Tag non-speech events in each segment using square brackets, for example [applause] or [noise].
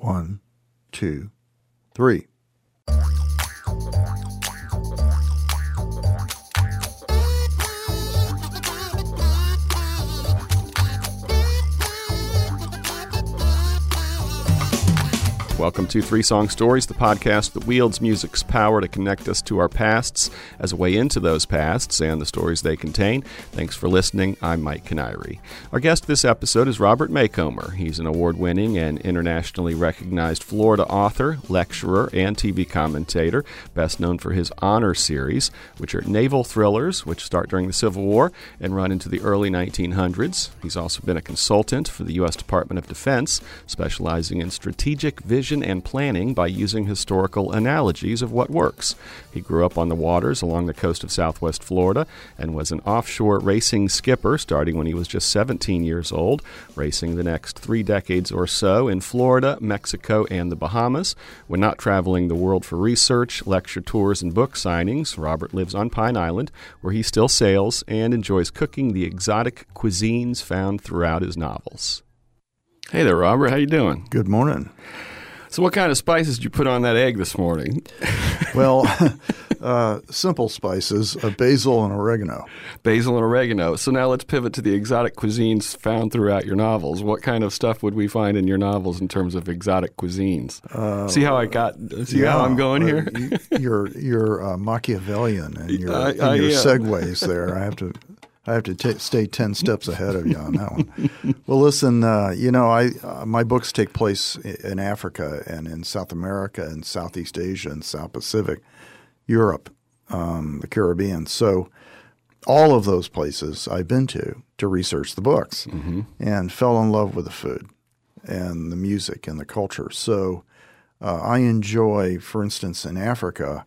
One, two, three. Welcome to Three Song Stories, the podcast that wields music's power to connect us to our pasts as a way into those pasts and the stories they contain. Thanks for listening. I'm Mike Canary. Our guest this episode is Robert Macomber. He's an award winning and internationally recognized Florida author, lecturer, and TV commentator, best known for his Honor series, which are naval thrillers, which start during the Civil War and run into the early 1900s. He's also been a consultant for the U.S. Department of Defense, specializing in strategic vision and planning by using historical analogies of what works. He grew up on the waters along the coast of southwest Florida and was an offshore racing skipper starting when he was just 17 years old, racing the next three decades or so in Florida, Mexico, and the Bahamas. When not traveling the world for research, lecture tours, and book signings, Robert lives on Pine Island, where he still sails and enjoys cooking the exotic cuisines found throughout his novels. Hey there, Robert. How you doing? Good morning. So, what kind of spices did you put on that egg this morning? [laughs] Well, [laughs] uh, simple spices, uh, basil and oregano. Basil and oregano. So now let's pivot to the exotic cuisines found throughout your novels. What kind of stuff would we find in your novels in terms of exotic cuisines? Uh, see how I got? See yeah, how I'm going here? you're you're uh, Machiavellian and [laughs] your, uh, your segues there. I have to I have to t- stay ten steps ahead of you on that one. well, listen, uh, you know, I uh, my books take place in Africa and in South America and Southeast Asia and South Pacific, Europe, um, the Caribbean. So, all of those places I've been to to research the books mm-hmm. and fell in love with the food and the music and the culture. So, uh, I enjoy, for instance, in Africa,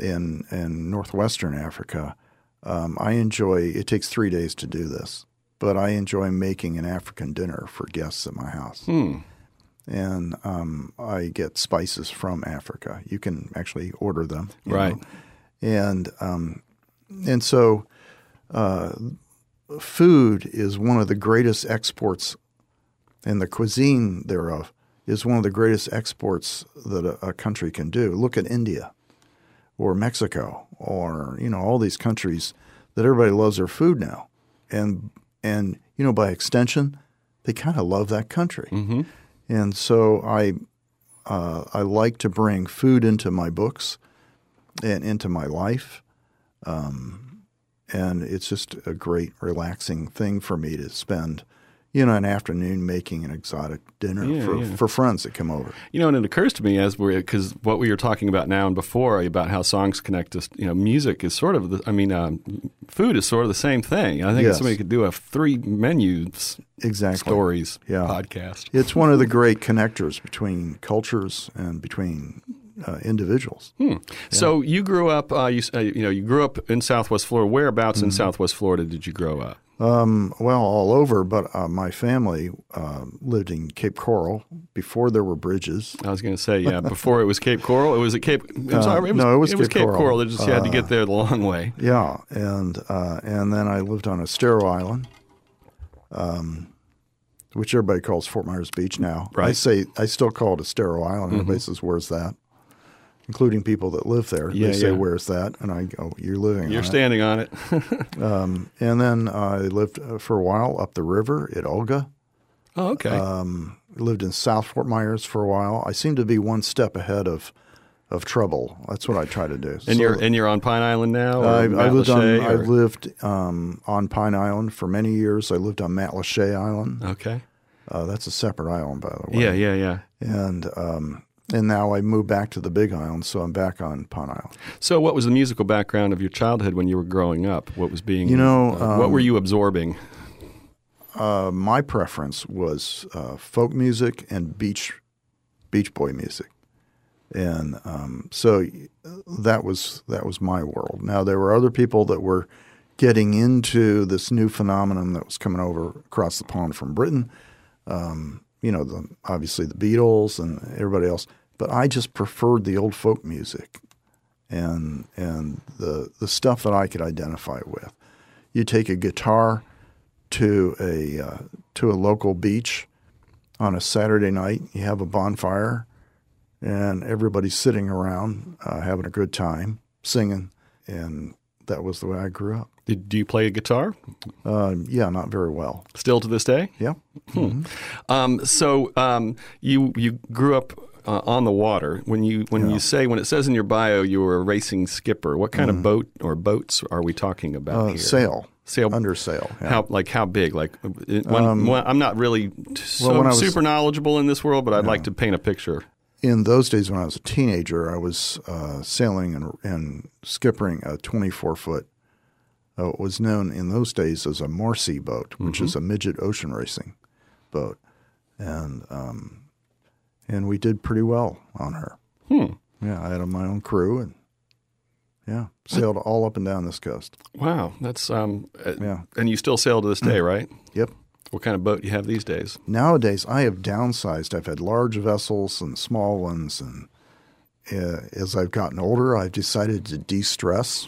in in northwestern Africa. Um, I enjoy. It takes three days to do this, but I enjoy making an African dinner for guests at my house. Hmm. And um, I get spices from Africa. You can actually order them, right? Know? And um, and so, uh, food is one of the greatest exports, and the cuisine thereof is one of the greatest exports that a, a country can do. Look at India or Mexico or you know all these countries that everybody loves their food now, and and you know by extension, they kind of love that country, mm-hmm. and so I uh, I like to bring food into my books and into my life. Um, and it's just a great relaxing thing for me to spend you know, an afternoon making an exotic dinner yeah, for, yeah. for friends that come over. You know, and it occurs to me as we're because what we were talking about now and before about how songs connect us. You know, music is sort of the. I mean, um, food is sort of the same thing. I think yes. somebody could do a three menus exactly stories yeah. podcast. It's one of the great connectors between cultures and between uh, individuals. Hmm. Yeah. So you grew up, uh, you, uh, you know, you grew up in Southwest Florida. Whereabouts mm-hmm. in Southwest Florida did you grow up? Um, well, all over, but uh, my family uh, lived in Cape Coral before there were bridges. I was going to say, yeah, before it was Cape Coral, it was at Cape. Uh, sorry, it was, no, it was, it Cape, Cape Coral. Coral. It just you had to get uh, there the long way. Yeah, and uh, and then I lived on Estero Island, um, which everybody calls Fort Myers Beach now. Right. I say I still call it Estero Island. Mm-hmm. Everybody says, "Where's that?" Including people that live there. Yeah, they say, yeah. "Where's that?" And I go, "You're living. You're on standing it. on it." [laughs] um, and then I lived uh, for a while up the river at Olga. Oh, okay. Um, lived in South Fort Myers for a while. I seem to be one step ahead of of trouble. That's what I try to do. [laughs] And so, you're and you're on Pine Island now. I, I, lived on. I lived um, on Pine Island for many years. I lived on Matlacha Island. Okay. Uh, that's a separate island, by the way. Yeah, yeah, yeah. And um, and now I moved back to the Big Island, so I'm back on Pine Island. So, what was the musical background of your childhood when you were growing up? What was being, you know, uh, um, what were you absorbing? Uh, my preference was uh, folk music and beach beach boy music, and um, so that was that was my world. Now there were other people that were getting into this new phenomenon that was coming over across the pond from Britain. Um, you know, the, obviously the Beatles and everybody else. But I just preferred the old folk music and and the the stuff that I could identify with. You take a guitar to a uh, to a local beach on a Saturday night. You have a bonfire, and everybody's sitting around uh, having a good time, singing, and that was the way I grew up. Did, do you play a guitar? Uh, yeah, not very well. Still to this day? Yeah. Hmm. Mm-hmm. Um, so um, you you grew up uh, on the water. When you when yeah. you say when it says in your bio you were a racing skipper, what kind mm. of boat or boats are we talking about uh, here? Sail. Sail under sail. Yeah. How like how big? Like when, um, when, I'm not really so well, super knowledgeable in this world, but I'd yeah. like to paint a picture. In those days, when I was a teenager, I was uh, sailing and, and skippering a 24 foot. Uh, it was known in those days as a Marcy boat, which mm-hmm. is a midget ocean racing boat, and um, and we did pretty well on her. Hmm. Yeah, I had my own crew and yeah, sailed all up and down this coast. Wow, that's um, uh, yeah. And you still sail to this day, right? Yep. What kind of boat do you have these days? Nowadays, I have downsized. I've had large vessels and small ones, and uh, as I've gotten older, I've decided to de-stress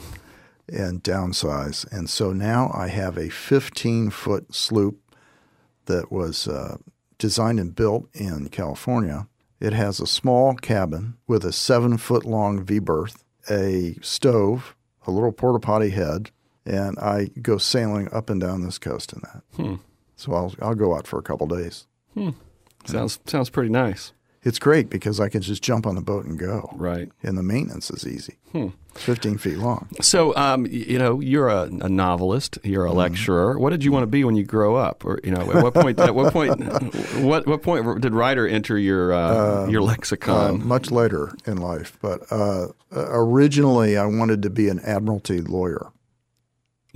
and downsize. And so now I have a 15 foot sloop that was uh, designed and built in California. It has a small cabin with a seven foot long V berth a stove, a little porta potty head, and I go sailing up and down this coast in that. Hmm. So I'll I'll go out for a couple days. Hmm. Sounds sounds pretty nice. It's great because I can just jump on the boat and go. Right. And the maintenance is easy. Hmm. 15 feet long. So, um, you know, you're a, a novelist. You're a mm. lecturer. What did you want to be when you grow up? Or, you know, at what point? at what point? [laughs] What what point did writer enter your uh, uh, your lexicon? Uh, much later in life, but uh, originally I wanted to be an admiralty lawyer.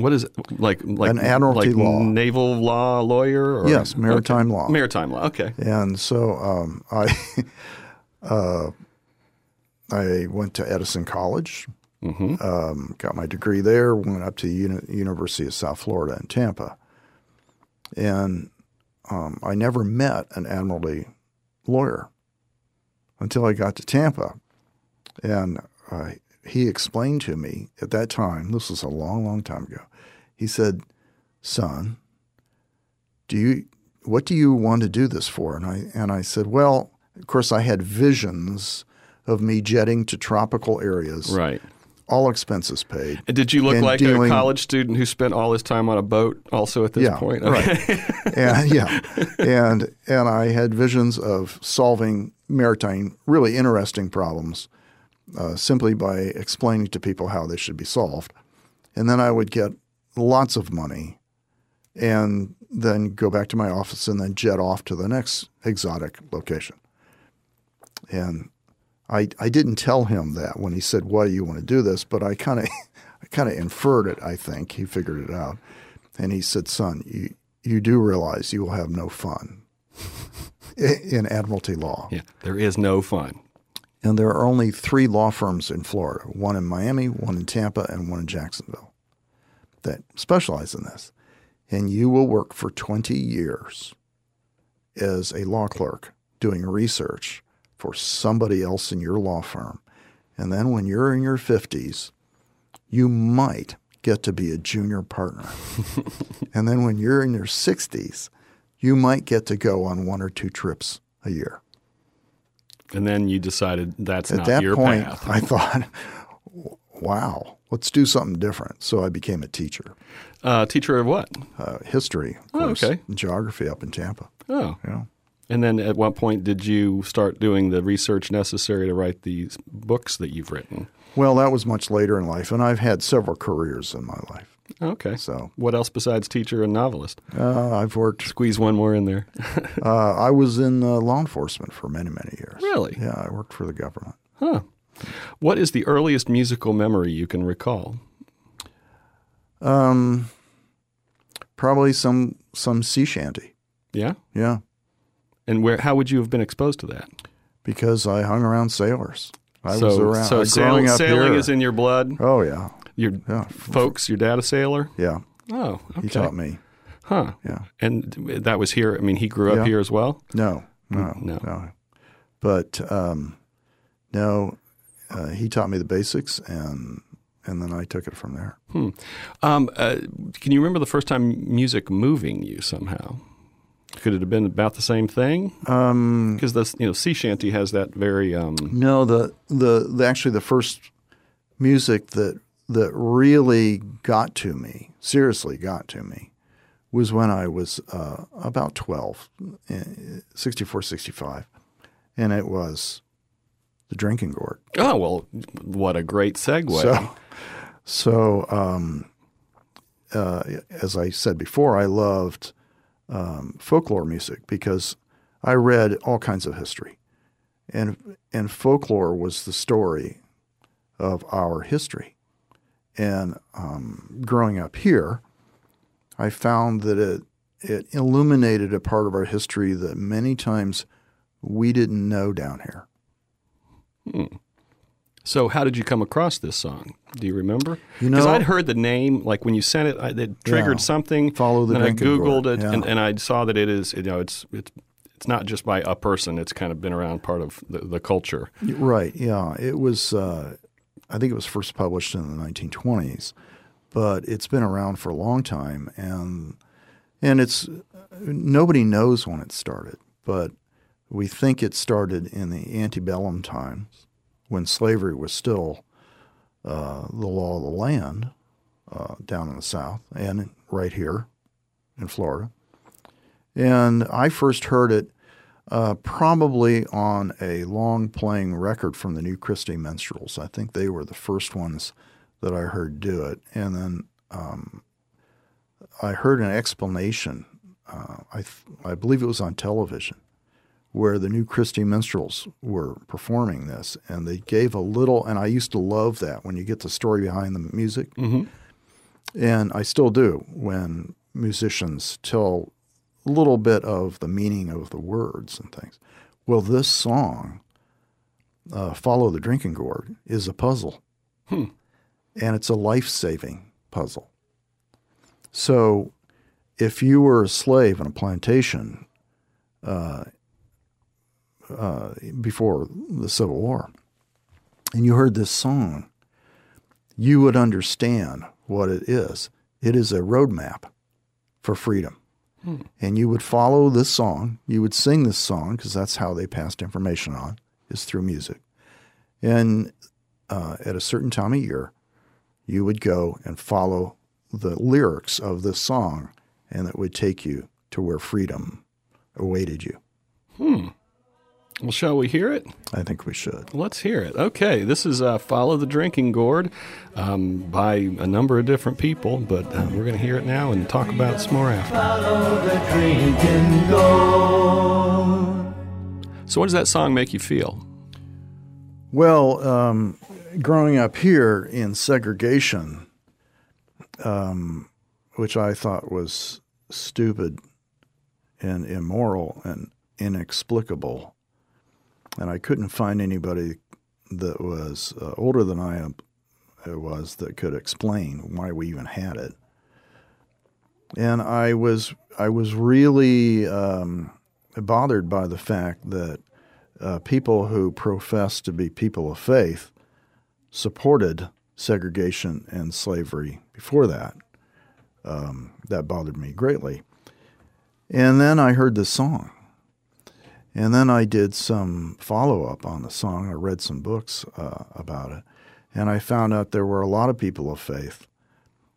What is it like? Like an admiralty like law, naval law lawyer? Or? Yes, maritime okay. law. Maritime law. Okay. And so um, I, [laughs] uh, I went to Edison College, mm-hmm. um, got my degree there. Went up to Uni- University of South Florida in Tampa, and um, I never met an admiralty lawyer until I got to Tampa, and uh, he explained to me at that time, this was a long, long time ago, he said, Son, do you what do you want to do this for? And I and I said, Well, of course I had visions of me jetting to tropical areas. Right. All expenses paid. And did you look like dealing, a college student who spent all his time on a boat also at this yeah, point? Okay. Right. [laughs] and yeah. And and I had visions of solving maritime really interesting problems uh, simply by explaining to people how they should be solved. And then I would get lots of money and then go back to my office and then jet off to the next exotic location. And I, I didn't tell him that when he said, "Why do you want to do this?" But I kind of [laughs] I kind of inferred it. I think he figured it out, and he said, "Son, you you do realize you will have no fun [laughs] in admiralty law. Yeah, there is no fun. And there are only three law firms in Florida one in Miami, one in Tampa, and one in Jacksonville that specialize in this. And you will work for 20 years as a law clerk doing research for somebody else in your law firm. And then when you're in your 50s, you might get to be a junior partner. [laughs] and then when you're in your 60s, you might get to go on one or two trips a year. And then you decided that's At not that your point, path. I thought, wow, let's do something different. So I became a teacher. Uh, teacher of what? Uh, history, of oh, okay. geography up in Tampa. Oh. Yeah. And then at what point did you start doing the research necessary to write these books that you've written? Well, that was much later in life, and I've had several careers in my life. Okay. So, what else besides teacher and novelist? Uh, I've worked. Squeeze one more in there. [laughs] uh, I was in uh, law enforcement for many, many years. Really? Yeah, I worked for the government. Huh. What is the earliest musical memory you can recall? Um, probably some some sea shanty. Yeah. Yeah. And where? How would you have been exposed to that? Because I hung around sailors. I so, was around. So sail, sailing here, is in your blood. Oh yeah. Your yeah. folks, your dad a sailor? Yeah. Oh, okay. He taught me. Huh. Yeah. And that was here. I mean, he grew up yeah. here as well. No, no, no, no. But um, no, uh, he taught me the basics, and and then I took it from there. Hmm. Um, uh, can you remember the first time music moving you somehow? could it have been about the same thing? Because um, the you know sea shanty has that very um, no the, the the actually the first music that that really got to me seriously got to me was when I was uh, about 12, eh, 64, 65. And it was the drinking gourd. Oh, well, what a great segue. So, so um, uh, as I said before, I loved um, folklore music because I read all kinds of history. And, and folklore was the story of our history. And um, growing up here, I found that it it illuminated a part of our history that many times we didn't know down here. Hmm. So, how did you come across this song? Do you remember? You know, because I'd heard the name, like when you sent it, I, it triggered yeah, something. Follow the. And I googled it, yeah. and, and, I saw that it is. You know, it's it's it's not just by a person. It's kind of been around part of the, the culture. Right. Yeah. It was. Uh, I think it was first published in the 1920s, but it's been around for a long time, and and it's nobody knows when it started, but we think it started in the antebellum times when slavery was still uh, the law of the land uh, down in the South and right here in Florida. And I first heard it uh, probably on a long playing record from the New Christy Minstrels. I think they were the first ones that I heard do it. And then um, I heard an explanation. Uh, I, th- I believe it was on television where the New Christy Minstrels were performing this, and they gave a little. And I used to love that when you get the story behind the music, mm-hmm. and I still do when musicians tell a little bit of the meaning of the words and things. Well, this song, uh, "Follow the Drinking Gourd," is a puzzle. Hmm and it's a life saving puzzle. So, if you were a slave in a plantation uh, uh, before the Civil War, and you heard this song, you would understand what it is. It is a roadmap for freedom. Hmm. And you would follow this song. You would sing this song because that's how they passed information on, is through music. And uh, at a certain time of year, you would go and follow the lyrics of this song, and it would take you to where freedom awaited you. Hmm. Well, shall we hear it? I think we should. Let's hear it. Okay, this is uh, Follow the Drinking Gourd um, by a number of different people, but uh, we're going to hear it now and talk about some more after. Follow the drinking gourd. So, what does that song make you feel? Well, um, growing up here in segregation, um, which I thought was stupid and immoral and inexplicable, and I couldn't find anybody that was uh, older than I was that could explain why we even had it. And I was I was really um, bothered by the fact that uh, people who profess to be people of faith supported segregation and slavery before that. Um, that bothered me greatly. And then I heard this song. And then I did some follow up on the song. I read some books uh, about it. And I found out there were a lot of people of faith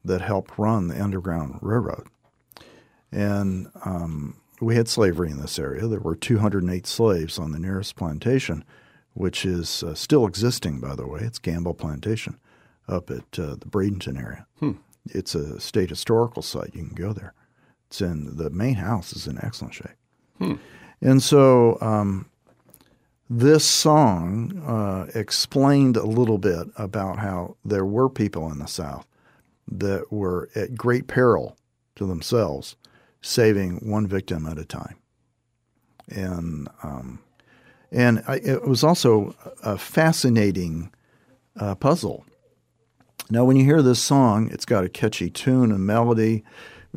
that helped run the Underground Railroad. And um, we had slavery in this area. There were 208 slaves on the nearest plantation which is uh, still existing, by the way. It's Gamble Plantation up at uh, the Bradenton area. Hmm. It's a state historical site. You can go there. It's in the main house is in excellent shape. Hmm. And so um, this song uh, explained a little bit about how there were people in the South that were at great peril to themselves, saving one victim at a time. And um, and I, it was also a fascinating uh, puzzle. Now, when you hear this song, it's got a catchy tune and melody,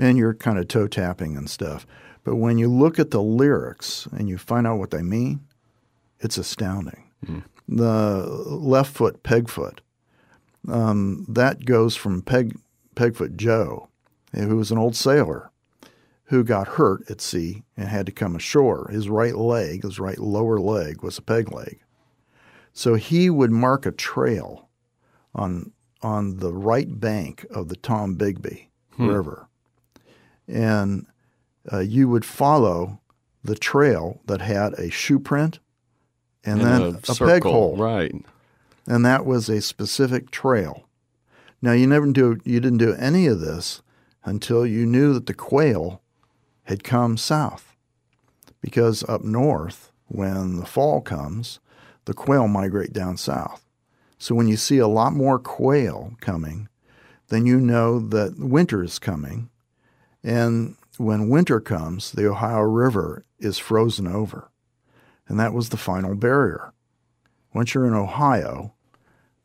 and you're kind of toe tapping and stuff. But when you look at the lyrics and you find out what they mean, it's astounding. Mm. The left foot, peg foot, um, that goes from peg, Pegfoot Joe, who was an old sailor who got hurt at sea and had to come ashore. His right leg, his right lower leg, was a peg leg. So he would mark a trail on on the right bank of the Tombigbee hmm. River, and uh, you would follow the trail that had a shoe print and, and then a, a peg hole, right? And that was a specific trail. Now you never do you didn't do any of this until you knew that the quail had come south, because up north when the fall comes, the quail migrate down south. So when you see a lot more quail coming, then you know that winter is coming. And when winter comes, the Ohio River is frozen over. And that was the final barrier. Once you're in Ohio,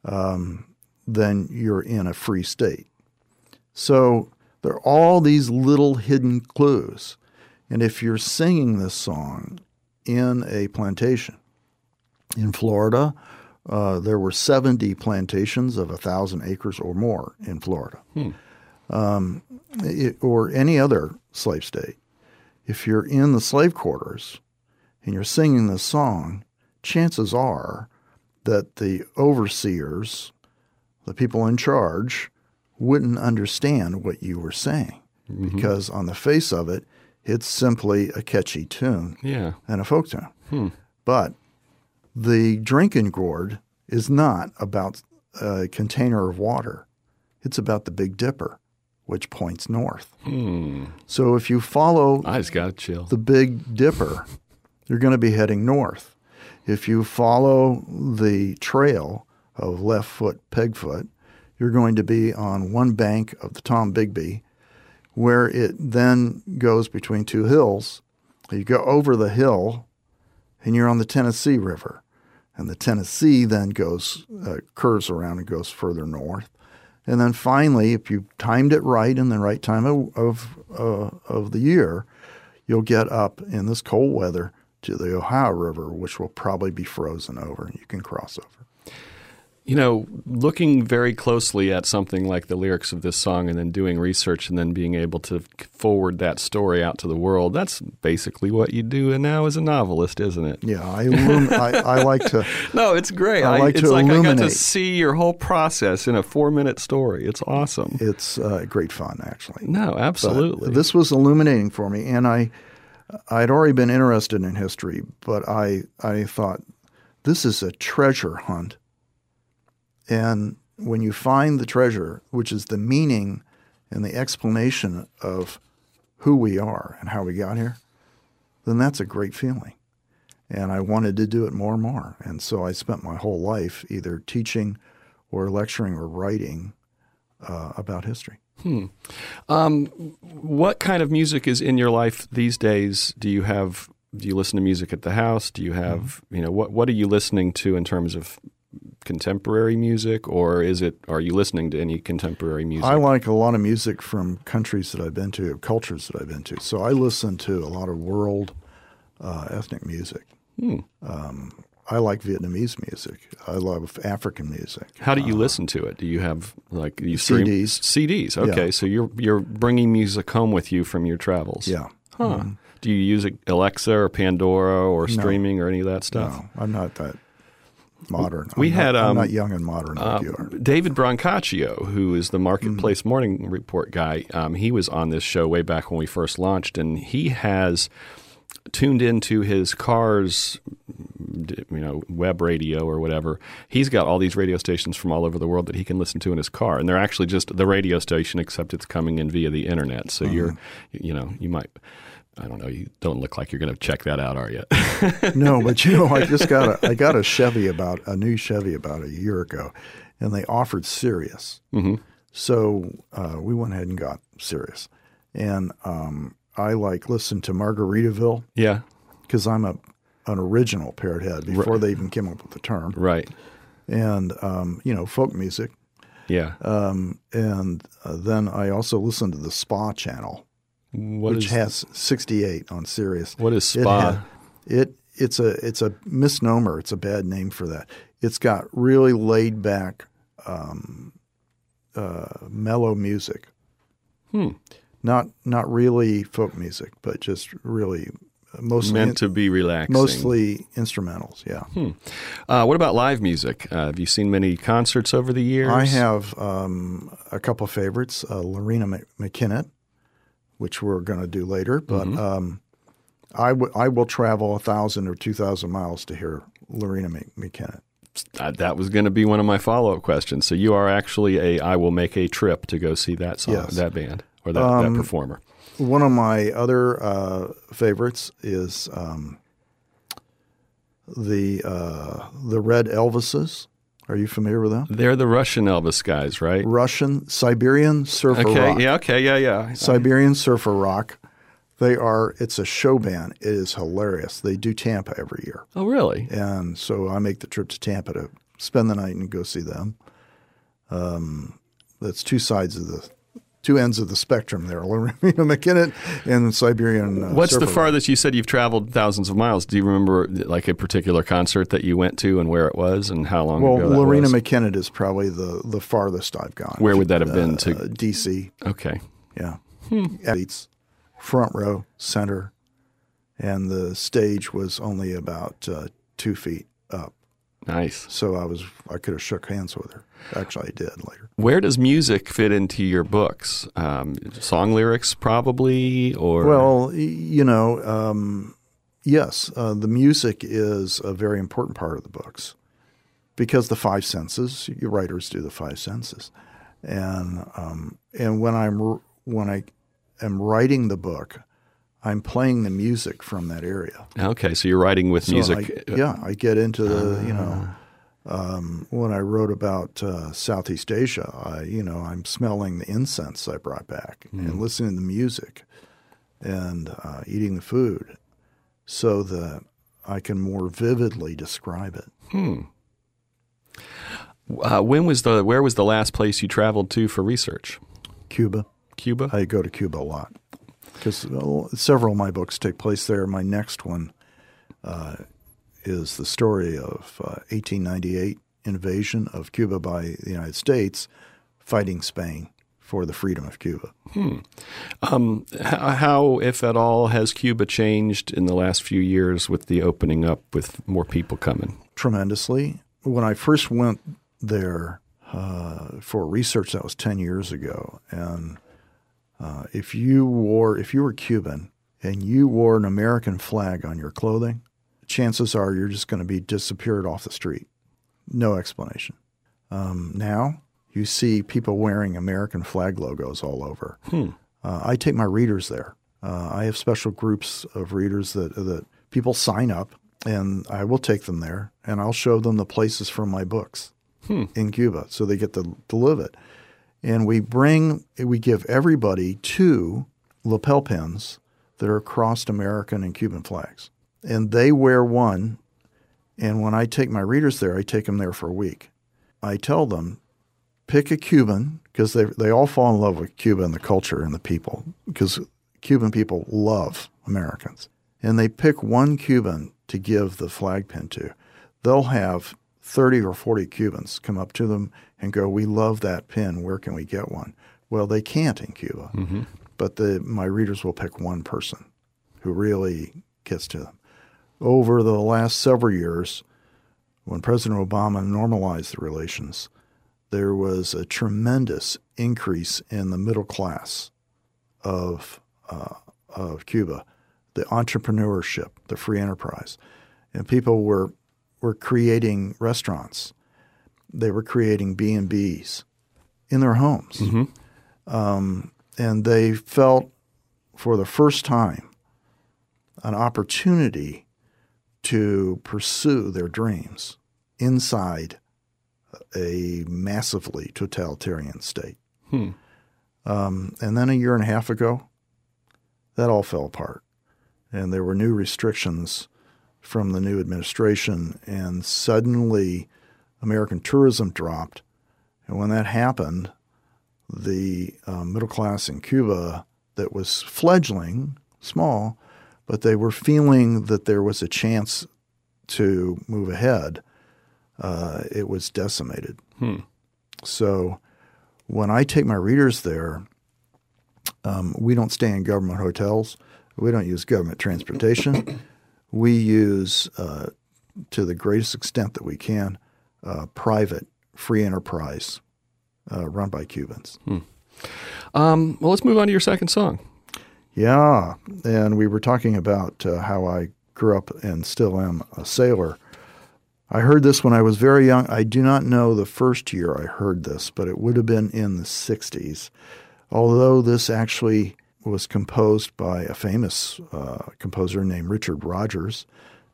um, then you're in a free state. So there are all these little hidden clues. And if you're singing this song in a plantation in Florida, uh, there were 70 plantations of 1,000 acres or more in Florida, hmm. um, it, or any other slave state. If you're in the slave quarters and you're singing this song, chances are that the overseers, the people in charge, wouldn't understand what you were saying mm-hmm. because on the face of it, it's simply a catchy tune yeah. and a folk tune. Hmm. But the drinking gourd is not about a container of water. It's about the Big Dipper, which points north. Hmm. So if you follow I just got chill. the Big Dipper, you're going to be heading north. If you follow the trail of left foot, peg foot, you're going to be on one bank of the Tombigbee, where it then goes between two hills. You go over the hill, and you're on the Tennessee River. And the Tennessee then goes, uh, curves around and goes further north. And then finally, if you timed it right in the right time of, of, uh, of the year, you'll get up in this cold weather to the Ohio River, which will probably be frozen over you can cross over. You know, looking very closely at something like the lyrics of this song and then doing research and then being able to forward that story out to the world, that's basically what you do and now as a novelist, isn't it? Yeah, I, illum- I, I, like to. [laughs] no, it's great. I like I, to it's like. I got to see your whole process in a four minute story. It's awesome. It's uh, great fun, actually. No, absolutely. But this was illuminating for me, and I. I'd already been interested in history, but I I thought this is a treasure hunt and when you find the treasure, which is the meaning and the explanation of who we are and how we got here, then that's a great feeling. And I wanted to do it more and more. And so I spent my whole life either teaching or lecturing or writing uh, about history. Hmm. Um, what kind of music is in your life these days? Do you have? Do you listen to music at the house? Do you have? Mm-hmm. You know, what what are you listening to in terms of contemporary music, or is it? Are you listening to any contemporary music? I like a lot of music from countries that I've been to, cultures that I've been to. So I listen to a lot of world uh, ethnic music. Hmm. Um, I like Vietnamese music. I love African music. How do you uh, listen to it? Do you have like you stream CDs? CDs. Okay, yeah. so you're you're bringing music home with you from your travels. Yeah. Huh. Mm-hmm. Do you use Alexa or Pandora or streaming no. or any of that stuff? No, I'm not that modern. We I'm had not, um, not young and modern like uh, you are. David Brancaccio, who is the Marketplace mm Morning Report guy. Um, he was on this show way back when we first launched, and he has tuned into his car's you know web radio or whatever he's got all these radio stations from all over the world that he can listen to in his car and they're actually just the radio station except it's coming in via the internet so mm-hmm. you're you know you might I don't know. You don't look like you're going to check that out, are you? [laughs] [laughs] no, but you know, I just got a I got a Chevy about a new Chevy about a year ago, and they offered Sirius. Mm-hmm. So uh, we went ahead and got Sirius, and um, I like listen to Margaritaville. Yeah, because I'm a an original parrot head before right. they even came up with the term. Right. And um, you know, folk music. Yeah. Um, and uh, then I also listen to the Spa Channel. What which is, has 68 on Sirius. What is spa? It, it, it's a it's a misnomer. It's a bad name for that. It's got really laid back, um, uh, mellow music. Hmm. Not not really folk music, but just really mostly meant to be relaxing. Mostly instrumentals, yeah. Hmm. Uh, what about live music? Uh, have you seen many concerts over the years? I have um, a couple of favorites. Uh, Loreena McKennitt, which we're going to do later, but mm-hmm. um, I, w- I will travel a thousand or two thousand miles to hear Loreena McKennitt. Uh, that was going to be one of my follow up questions. So you are actually a I will make a trip to go see that song, yes. that band or that, um, that performer. One of my other uh, favorites is um, the uh, the Red Elvises. Are you familiar with them? They're the Russian Elvis guys, right? Russian Siberian surfer okay, rock. Yeah, okay, yeah, yeah. Siberian surfer rock. They are. It's a show band. It is hilarious. They do Tampa every year. Oh, really? And so I make the trip to Tampa to spend the night and go see them. Um, that's two sides of the two ends of the spectrum there. [laughs] Loreena McKennitt and Siberian. Uh, What's the farthest you said you've traveled thousands of miles? Do you remember like a particular concert that you went to and where it was and how long well, ago? Well? McKennitt is probably the the farthest I've gone. Where would that have been to? Uh, D.C. Okay. Yeah. Hmm. front row, center, and the stage was only about uh, two feet up. Nice. So I was I could have shook hands with her. Actually, I did later. Where does music fit into your books? Um, song lyrics, probably, or well, you know, um, yes, uh, the music is a very important part of the books because the five senses. You writers do the five senses, and um, and when I'm when I am writing the book, I'm playing the music from that area. Okay, so you're writing with so music. I, yeah, I get into the uh, you know. Um, when I wrote about uh, Southeast Asia, I, you know, I'm smelling the incense I brought back mm. and listening to the music and uh, eating the food so that I can more vividly describe it. Hmm. Uh, when was the where was the last place you traveled to for research? Cuba. Cuba. I go to Cuba a lot because several of my books take place there. My next one uh, is the story of uh, 1898 invasion of Cuba by the United States, fighting Spain for the freedom of Cuba. Hmm. Um, how, if at all, has Cuba changed in the last few years with the opening up, with more people coming? Tremendously. When I first went there uh, for research, that was 10 years ago, and uh, if you wore, if you were Cuban and you wore an American flag on your clothing, chances are you're just going to be disappeared off the street. No explanation. Um, now you see people wearing American flag logos all over. Hmm. Uh, I take my readers there. Uh, I have special groups of readers that that people sign up, and I will take them there, and I'll show them the places from my books hmm. in Cuba, so they get to, to live it and we bring we give everybody two lapel pins that are crossed American and Cuban flags, and they wear one. And when I take my readers there, I take them there for a week. I tell them, pick a Cuban because they they all fall in love with Cuba and the culture and the people because Cuban people love Americans, and they pick one Cuban to give the flag pin to. They'll have 30 or 40 Cubans come up to them and go, "We love that pin. Where can we get one?" Well, they can't in Cuba, mm-hmm. but the, my readers will pick one person who really gets to them. Over the last several years, when President Obama normalized the relations, there was a tremendous increase in the middle class of uh, of Cuba, the entrepreneurship, the free enterprise, and people were were creating restaurants they were creating B and B's in their homes, mm-hmm. um, and they felt for the first time an opportunity to pursue their dreams inside a massively totalitarian state. Hmm. Um, and then a year and a half ago, that all fell apart, and there were new restrictions from the new administration, and suddenly American tourism dropped. And when that happened, the uh, middle class in Cuba that was fledgling, small, but they were feeling that there was a chance to move ahead, uh, it was decimated. Hmm. So when I take my readers there, Um, we don't stay in government hotels. We don't use government transportation. [coughs] we use, uh, to the greatest extent that we can, uh, private free enterprise uh, run by Cubans. Hmm. Um, well, let's move on to your second song. Yeah, and we were talking about uh, how I grew up and still am a sailor. I heard this when I was very young. I do not know the first year I heard this, but it would have been in the 60s. Although this actually was composed by a famous uh, composer named Richard Rodgers.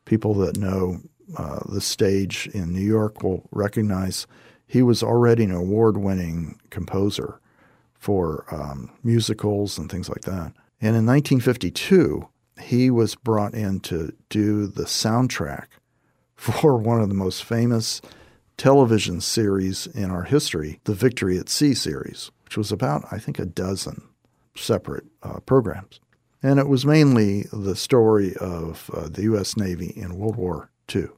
People that know uh, the stage in New York will recognize he was already an award winning composer for um, musicals and things like that. And in 1952, he was brought in to do the soundtrack [laughs] for one of the most famous television series in our history, the Victory at Sea series, which was about, I think, a dozen separate uh, programs. And it was mainly the story of uh, the U.S. Navy in World War II.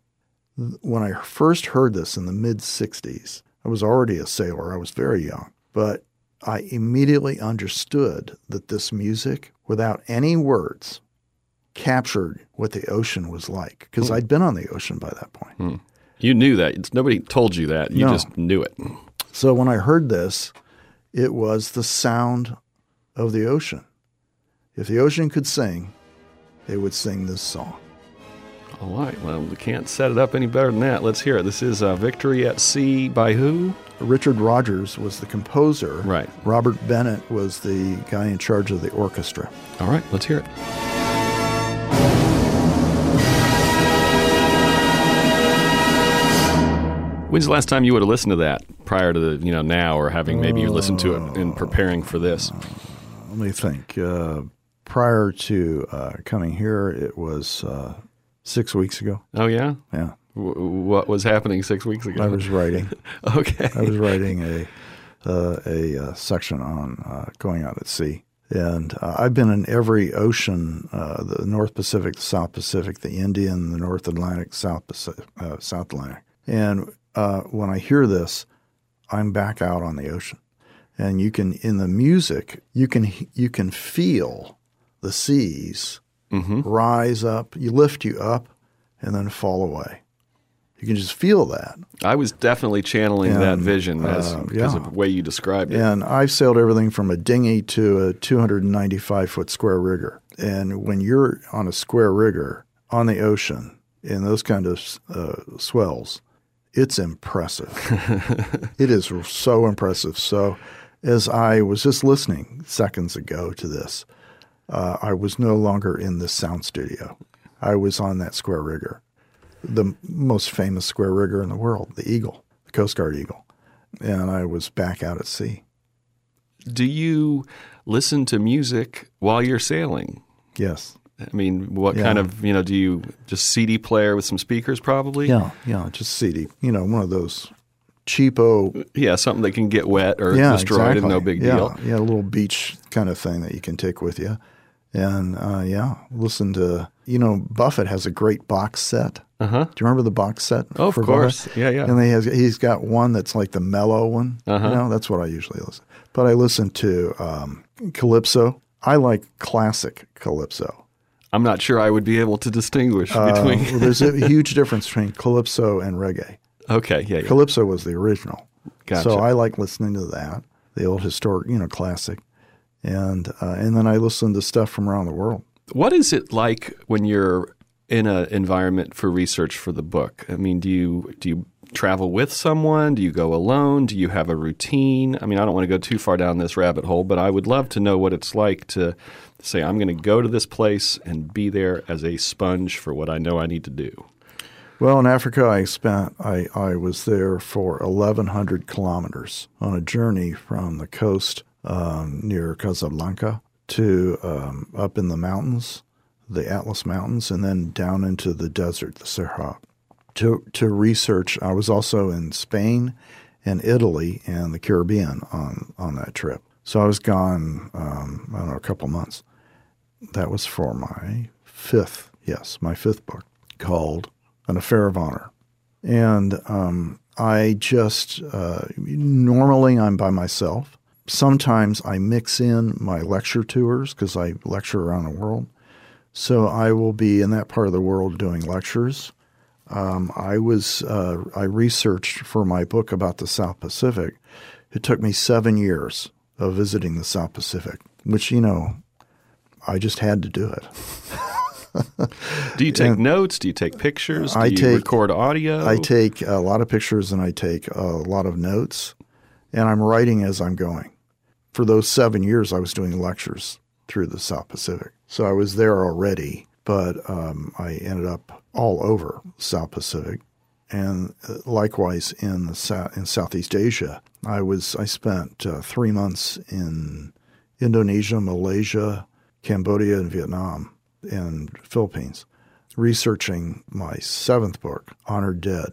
When I first heard this in the mid 60s, I was already a sailor. I was very young. But I immediately understood that this music, without any words, captured what the ocean was like because mm. I'd been on the ocean by that point. Mm. You knew that. It's, nobody told you that. You no. just knew it. So when I heard this, it was the sound of the ocean. If the ocean could sing, they would sing this song. All right. Well, we can't set it up any better than that. Let's hear it. This is uh, Victory at Sea by who? Richard Rodgers was the composer. Right. Robert Bennett was the guy in charge of the orchestra. All right. Let's hear it. When's the last time you would have listened to that prior to the, you know, now or having maybe you listened to it in preparing for this? Let me think. Uh, prior to uh, coming here, it was uh, six weeks ago. Oh, yeah? Yeah. W- what was happening six weeks ago? I was writing. [laughs] okay. I was writing a, uh, a, uh, section on uh, going out at sea. And uh, I've been in every ocean uh, the North Pacific, the South Pacific, the Indian, the North Atlantic, South, Pacific, uh, South Atlantic. And uh, when I hear this, I'm back out on the ocean, and you can in the music you can you can feel the seas mm-hmm. rise up, you lift you up, and then fall away. You can just feel that. I was definitely channeling and, that vision as, uh, because yeah. of the way you described it. And I've sailed everything from a dinghy to a 295 foot square rigger. And when you're on a square rigger on the ocean in those kind of uh, swells, it's impressive. [laughs] it is so impressive. So, as I was just listening seconds ago to this, uh, I was no longer in the sound studio. I was on that square rigger, the most famous square rigger in the world, the Eagle, the Coast Guard Eagle. And I was back out at sea. Do you listen to music while you're sailing? Yes. I mean, what yeah. kind of you know? Do you just CD player with some speakers, probably? Yeah, yeah, just CD. You know, one of those cheapo. Yeah, something that can get wet or yeah, destroyed, exactly. no big yeah, deal. Yeah, a little beach kind of thing that you can take with you, and uh, yeah, listen to. You know, Buffett has a great box set. Uh-huh. Do you remember the box set? Oh, of course. Buffett? Yeah, yeah. And he has he's got one that's like the mellow one. Uh-huh. You know, that's what I usually listen. But I listen to um, Calypso. I like classic Calypso. I'm not sure I would be able to distinguish uh, between. well, there's a [laughs] huge difference between calypso and reggae. Okay, yeah, yeah. Calypso was the original. Gotcha. So I like listening to that, the old historic, you know, classic, and uh, and then I listen to stuff from around the world. What is it like when you're in an environment for research for the book? I mean, do you do you travel with someone? Do you go alone? Do you have a routine? I mean, I don't want to go too far down this rabbit hole, but I would love to know what it's like to say, I'm going to go to this place and be there as a sponge for what I know I need to do? Well, in Africa, I spent, I, I was there for 1,100 kilometers on a journey from the coast um, near Casablanca to um, up in the mountains, the Atlas Mountains, and then down into the desert, the Sahara, to, to research. I was also in Spain and Italy and the Caribbean on, on that trip. So I was gone, um, I don't know, a couple months that was for my fifth, yes, my fifth book called An Affair of Honor. And um, I just, uh, normally I'm by myself. Sometimes I mix in my lecture tours because I lecture around the world. So I will be in that part of the world doing lectures. Um, I was uh, I researched for my book about the South Pacific. It took me seven years of visiting the South Pacific, which you know, I just had to do it. [laughs] do you take and notes? Do you take pictures? Do I you take, record audio? I take a lot of pictures and I take a lot of notes, and I'm writing as I'm going. For those seven years, I was doing lectures through the South Pacific, so I was there already. But um, I ended up all over South Pacific, and uh, likewise in the South, in Southeast Asia. I was I spent uh, three months in Indonesia, Malaysia, Cambodia, and Vietnam and Philippines, researching my seventh book, Honored Dead.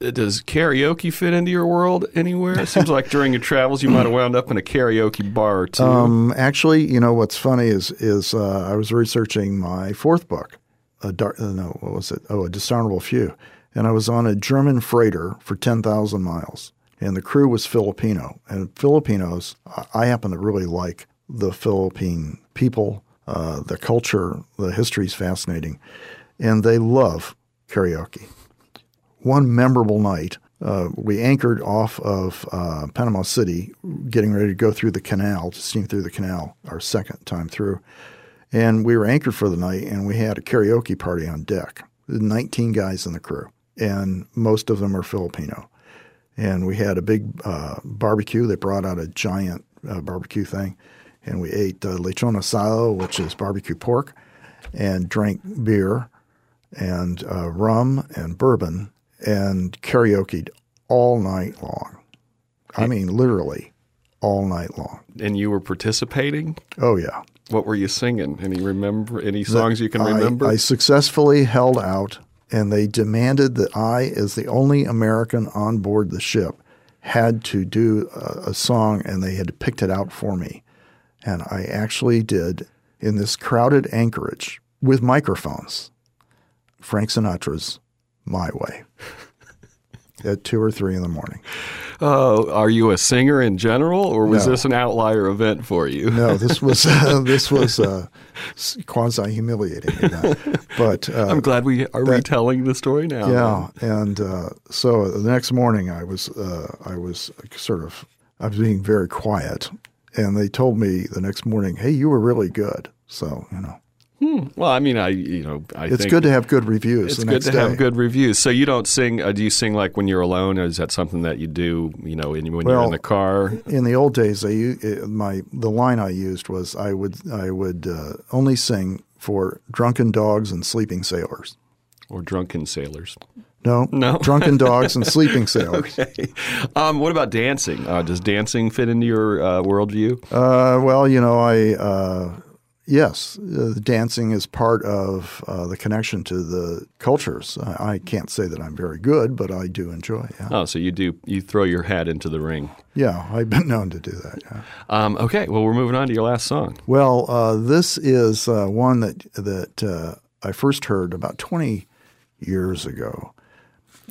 Does karaoke fit into your world anywhere? It seems like during your travels you might have wound up in a karaoke bar two. Um, actually, you know what's funny is is uh, I was researching my fourth book, a dark, uh, no, what was it? Oh, a dishonorable few, and I was on a German freighter for ten thousand miles, and the crew was Filipino, and Filipinos, I happen to really like the Philippine people uh, the culture, the history is fascinating, and they love karaoke. One memorable night, uh, we anchored off of uh, Panama City, getting ready to go through the canal, to steam through the canal, our second time through. And we were anchored for the night, and we had a karaoke party on deck. 19 guys in the crew, and most of them are Filipino. And we had a big uh, barbecue. They brought out a giant uh, barbecue thing and we ate uh, lechon asado, which is barbecue pork, and drank beer and uh, rum and bourbon and karaoke all night long. I mean, literally all night long. And you were participating? Oh yeah. What were you singing? Any remember any songs the, you can remember? I, I successfully held out, and they demanded that I, as the only American on board the ship, had to do a, a song, and they had picked it out for me. And I actually did in this crowded anchorage with microphones Frank Sinatra's My Way [laughs] at two or three in the morning. Uh, are you a singer in general, or was no. this an outlier event for you? no, this [laughs] was uh, this was uh, quasi humiliating. [laughs] But uh, I'm glad we are that, retelling the story now. Yeah, and uh, so the next morning, I was uh, I was sort of I was being very quiet and they told me the next morning, "Hey, you were really good." So you know. Hmm. Well, I mean, I you know, I it's good to have good reviews. It's good to day. have good reviews. So you don't sing? Uh, do you sing like when you're alone, or is that something that you do? You know, when well, you're in the car? In the old days, I my the line I used was I would I would uh, only sing for drunken dogs and sleeping sailors, or drunken sailors. No, no. [laughs] drunken dogs and sleeping [laughs] sailors. okay. Um, what about dancing? Uh, does dancing fit into your uh, worldview? Uh, well, you know, I uh, yes, uh, dancing is part of uh, the connection to the cultures. I, I, can't say that I'm very good, but I do enjoy. Yeah. Oh, so you do you throw your hat into the ring? Yeah, I've been [laughs] known to do that. Yeah. Um, okay, well, we're moving on to your last song. Well, this is one that that I first heard about 20 years ago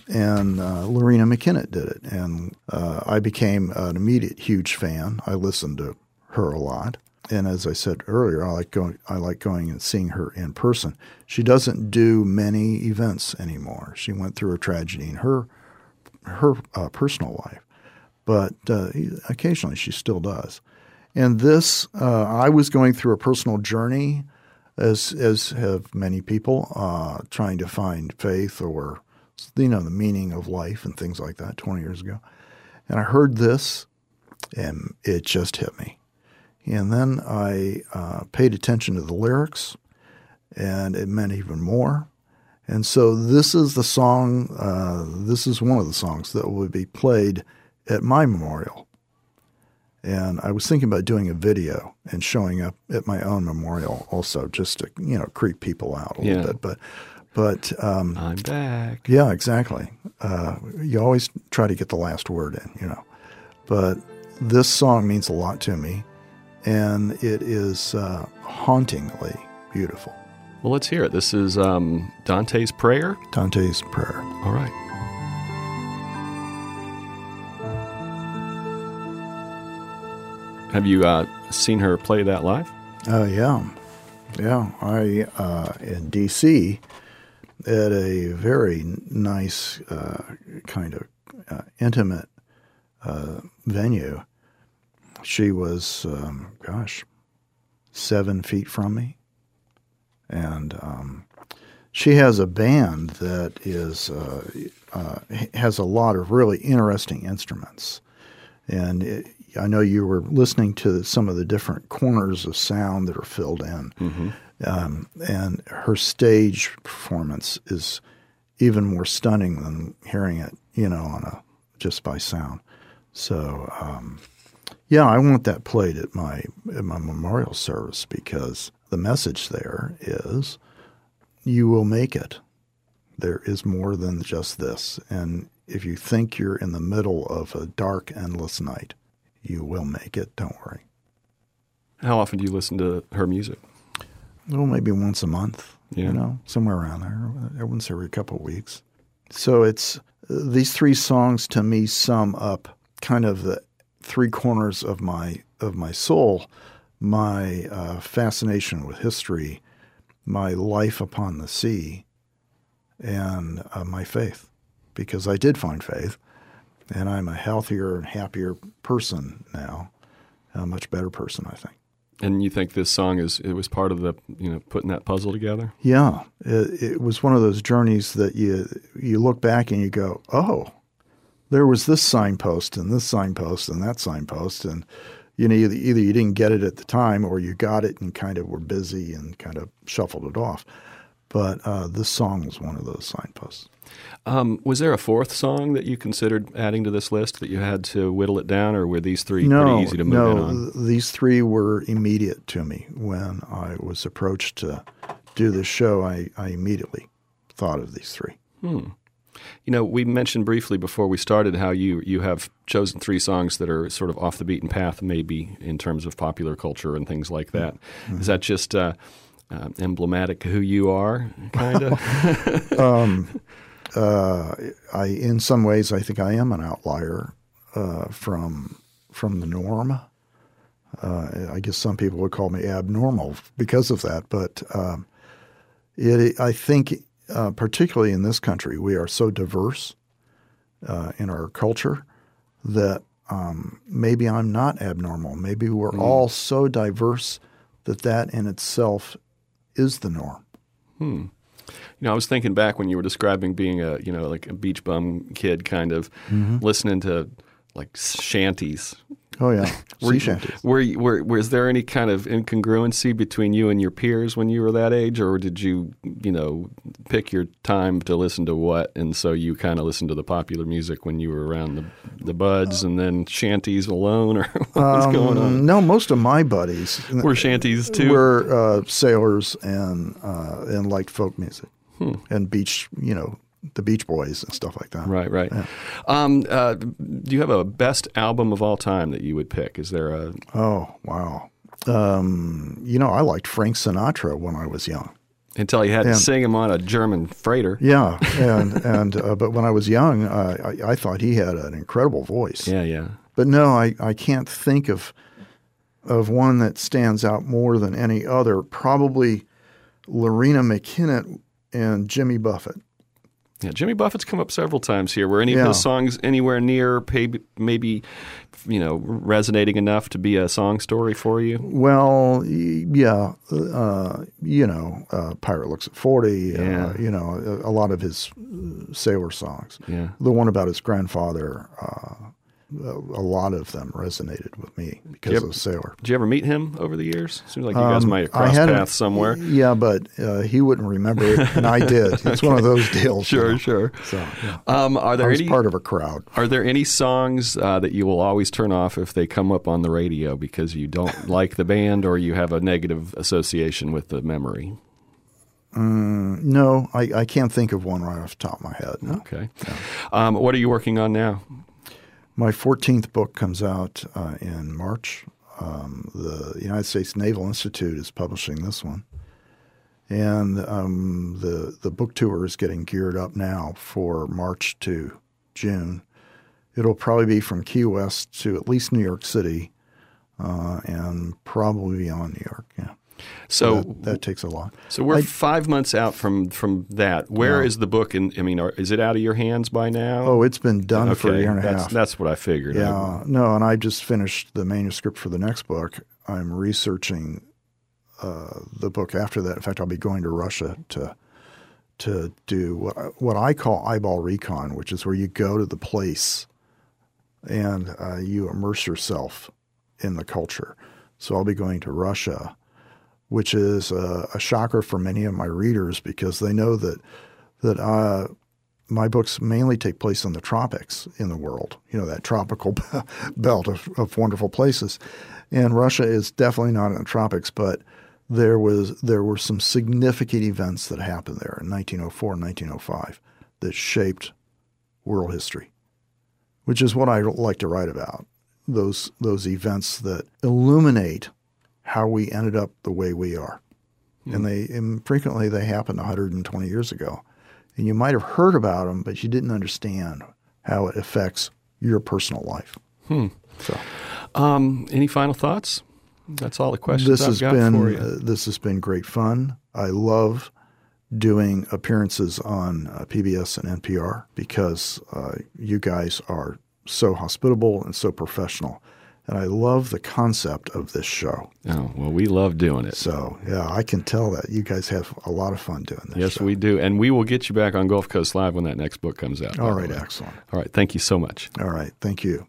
and uh, Loreena McKennitt did it, and uh, I became an immediate huge fan. I listened to her a lot, and as I said earlier, I like going. I like going and seeing her in person. She doesn't do many events anymore. She went through a tragedy in her her uh, personal life, but uh, occasionally she still does. And this, uh, I was going through a personal journey, as as have many people, uh, trying to find faith or you know, the meaning of life and things like that 20 years ago. And I heard this and it just hit me. And then I uh, paid attention to the lyrics and it meant even more. And so this is the song, uh, this is one of the songs that will be played at my memorial. And I was thinking about doing a video and showing up at my own memorial also, just to you know creep people out a yeah. little bit. But but um, I'm back. Yeah, exactly. Uh, you always try to get the last word in, you know. But this song means a lot to me, and it is uh, hauntingly beautiful. Well, let's hear it. This is um, Dante's Prayer. Dante's Prayer. All right. Have you uh, seen her play that live? Oh, uh, yeah. Yeah. I, uh, in D.C., at a very nice, uh, kind of uh, intimate uh, venue, she was, um, gosh, seven feet from me. And um, she has a band that is uh, uh, has a lot of really interesting instruments, and it, I know you were listening to some of the different corners of sound that are filled in, mm-hmm. um, and her stage performance is even more stunning than hearing it, you know, on a just by sound. So, um, yeah, I want that played at my at my memorial service because the message there is you will make it. There is more than just this. And if you think you're in the middle of a dark, endless night, you will make it. Don't worry. How often do you listen to her music? Well, maybe once a month. Yeah. You know, somewhere around there. Uh, once every couple of weeks. So it's uh, these three songs to me sum up kind of the three corners of my of my soul, my uh, fascination with history, my life upon the sea and uh, my faith, because I did find faith, and I'm a healthier and happier person now, a much better person, I think. And you think this song is it was part of the you know putting that puzzle together? Yeah, it, it was one of those journeys that you you look back and you go, oh, there was this signpost and this signpost and that signpost and you know, either, either you didn't get it at the time or you got it and kind of were busy and kind of shuffled it off. But uh, this song was one of those signposts. Um, was there a fourth song that you considered adding to this list that you had to whittle it down, or were these three no, pretty easy to move no, in on? these three were immediate to me when I was approached to do this show. I, I immediately thought of these three. Hmm. You know, we mentioned briefly before we started how you you have chosen three songs that are sort of off the beaten path, maybe in terms of popular culture and things like that. Mm-hmm. Is that just uh, uh, emblematic who you are, kind of? [laughs] [laughs] um, uh, I, in some ways, I think I am an outlier uh, from from the norm. Uh, I guess some people would call me abnormal because of that, but um, it, I think uh, particularly in this country, we are so diverse uh, in our culture that um, maybe I'm not abnormal. Maybe we're mm. all so diverse that that in itself is the norm. Hmm. You know, I was thinking back when you were describing being a, you know, like a beach bum kid, kind of mm-hmm. listening to like shanties Oh yeah, [laughs] were, you, shanties. Were, were, was there any kind of incongruency between you and your peers when you were that age, or did you, you know, pick your time to listen to what, and so you kind of listened to the popular music when you were around the, the buds, and then shanties alone, or [laughs] what was um, going on? No, most of my buddies were shanties too. Were uh, sailors and uh, and liked folk music hmm. and beach, you know, the Beach Boys and stuff like that. Right, right. Yeah. Um, uh, do you have a best album of all time that you would pick? Is there a? Oh wow. Um, you know, I liked Frank Sinatra when I was young. Until you had and, to sing him on a German freighter. Yeah, [laughs] and and uh, but when I was young, uh, I, I thought he had an incredible voice. Yeah, yeah. But no, I, I can't think of of one that stands out more than any other. Probably Loreena McKennitt and Jimmy Buffett. Yeah, Jimmy Buffett's come up several times here. Were any yeah. of his songs anywhere near maybe, you know, resonating enough to be a song story for you? Well, yeah, uh, you know, uh, Pirate Looks at Forty. Uh, yeah. Uh, you know, a, a, lot of his sailor songs. Yeah, the one about his grandfather uh, a lot of them resonated with me because ever, of Sailor. Did you ever meet him over the years? Seems like you guys um, might have crossed paths somewhere. Yeah, but uh, he wouldn't remember it, and I did. [laughs] It's okay. one of those deals. Sure, sure. So, yeah. um, are there any part of a crowd? Are there any songs uh, that you will always turn off if they come up on the radio because you don't [laughs] like the band or you have a negative association with the memory? Mm, no, I, I, can't think of one right off the top of my head. No. Okay. No. Um, what are you working on now? My 14th book comes out uh, in March. Um, the United States Naval Institute is publishing this one. And um, the, the book tour is getting geared up now for March to June. It'll probably be from Key West to at least New York City, uh, and probably beyond New York. Yeah. So, that, that, takes a lot. So we're I, five months out from from that. Where yeah. is the book? In, I mean, are, is it out of your hands by now? Oh, it's been done okay. for a year and a half. That's what I figured. Yeah, no, and I just finished the manuscript for the next book. I'm researching uh, the book after that. In fact, I'll be going to Russia to to do what what I call eyeball recon, which is where you go to the place and uh, you immerse yourself in the culture. So I'll be going to Russia, which is a, a shocker for many of my readers because they know that that uh, my books mainly take place in the tropics in the world. You know that tropical [laughs] belt of, of wonderful places, and Russia is definitely not in the tropics, but there was there were some significant events that happened there in 1904 and 1905 that shaped world history, which is what I like to write about. Those those events that illuminate how we ended up the way we are, mm. and they and frequently they happened 120 years ago, and you might have heard about them, but you didn't understand how it affects your personal life. Hmm. So, um, any final thoughts? That's all the questions this I've has got been, for you. Uh, this has been great fun. I love doing appearances on uh, PBS and NPR because uh, you guys are so hospitable and so professional. And I love the concept of this show. Oh, well, we love doing it. So, yeah, I can tell that you guys have a lot of fun doing this. Yes, show. we do. And we will get you back on Gulf Coast Live when that next book comes out. All right, excellent. All right, thank you so much. All right, thank you.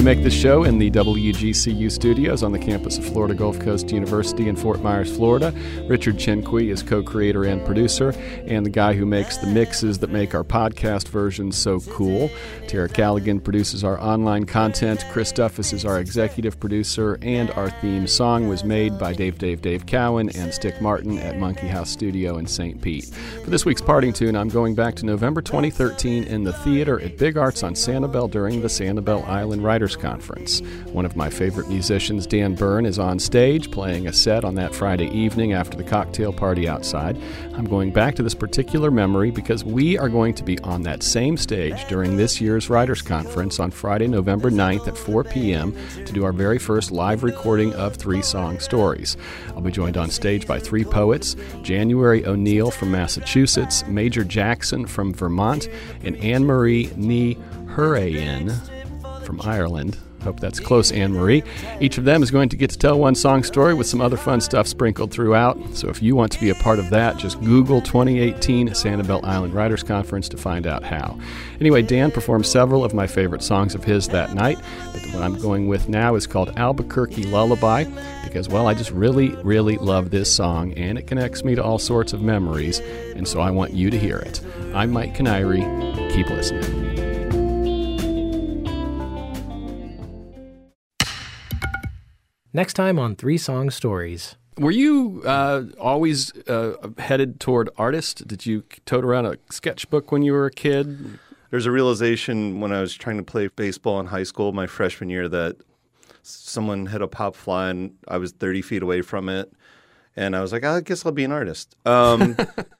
We make this show in the WGCU studios on the campus of Florida Gulf Coast University in Fort Myers, Florida. Richard Chenqui is co creator and producer, and the guy who makes the mixes that make our podcast versions so cool. Tara Callaghan produces our online content. Chris Duffus is our executive producer, and our theme song was made by Dave Dave Dave Cowan and Stick Martin at Monkey House Studio in St. Pete. For this week's parting tune, I'm going back to November 2013 in the theater at Big Arts on Sanibel during the Sanibel Island Writers Conference. One of my favorite musicians, Dan Bern, is on stage playing a set on that Friday evening after the cocktail party outside. I'm going back to this particular memory because we are going to be on that same stage during this year's Writers Conference on Friday, November 9th at 4 p.m. to do our very first live recording of Three Song Stories. I'll be joined on stage by three poets January O'Neill from Massachusetts, Major Jackson from Vermont, and Anne Marie Nee Hurayan from Ireland. Hope that's close, Anne Marie. Each of them is going to get to tell one song story with some other fun stuff sprinkled throughout. So if you want to be a part of that, just Google 2018 Sanibel Island Writers Conference to find out how. Anyway, Dan performed several of my favorite songs of his that night, but the one I'm going with now is called Albuquerque Lullaby because, well, I just really, really love this song and it connects me to all sorts of memories, and so I want you to hear it. I'm Mike Kiniry. Keep listening. Next time on Three Song Stories. Were you uh, always uh, headed toward artist? Did you tote around a sketchbook when you were a kid? There's a realization when I was trying to play baseball in high school, my freshman year, that someone hit a pop fly and I was 30 feet away from it. And I was like, I guess I'll be an artist. Um, [laughs]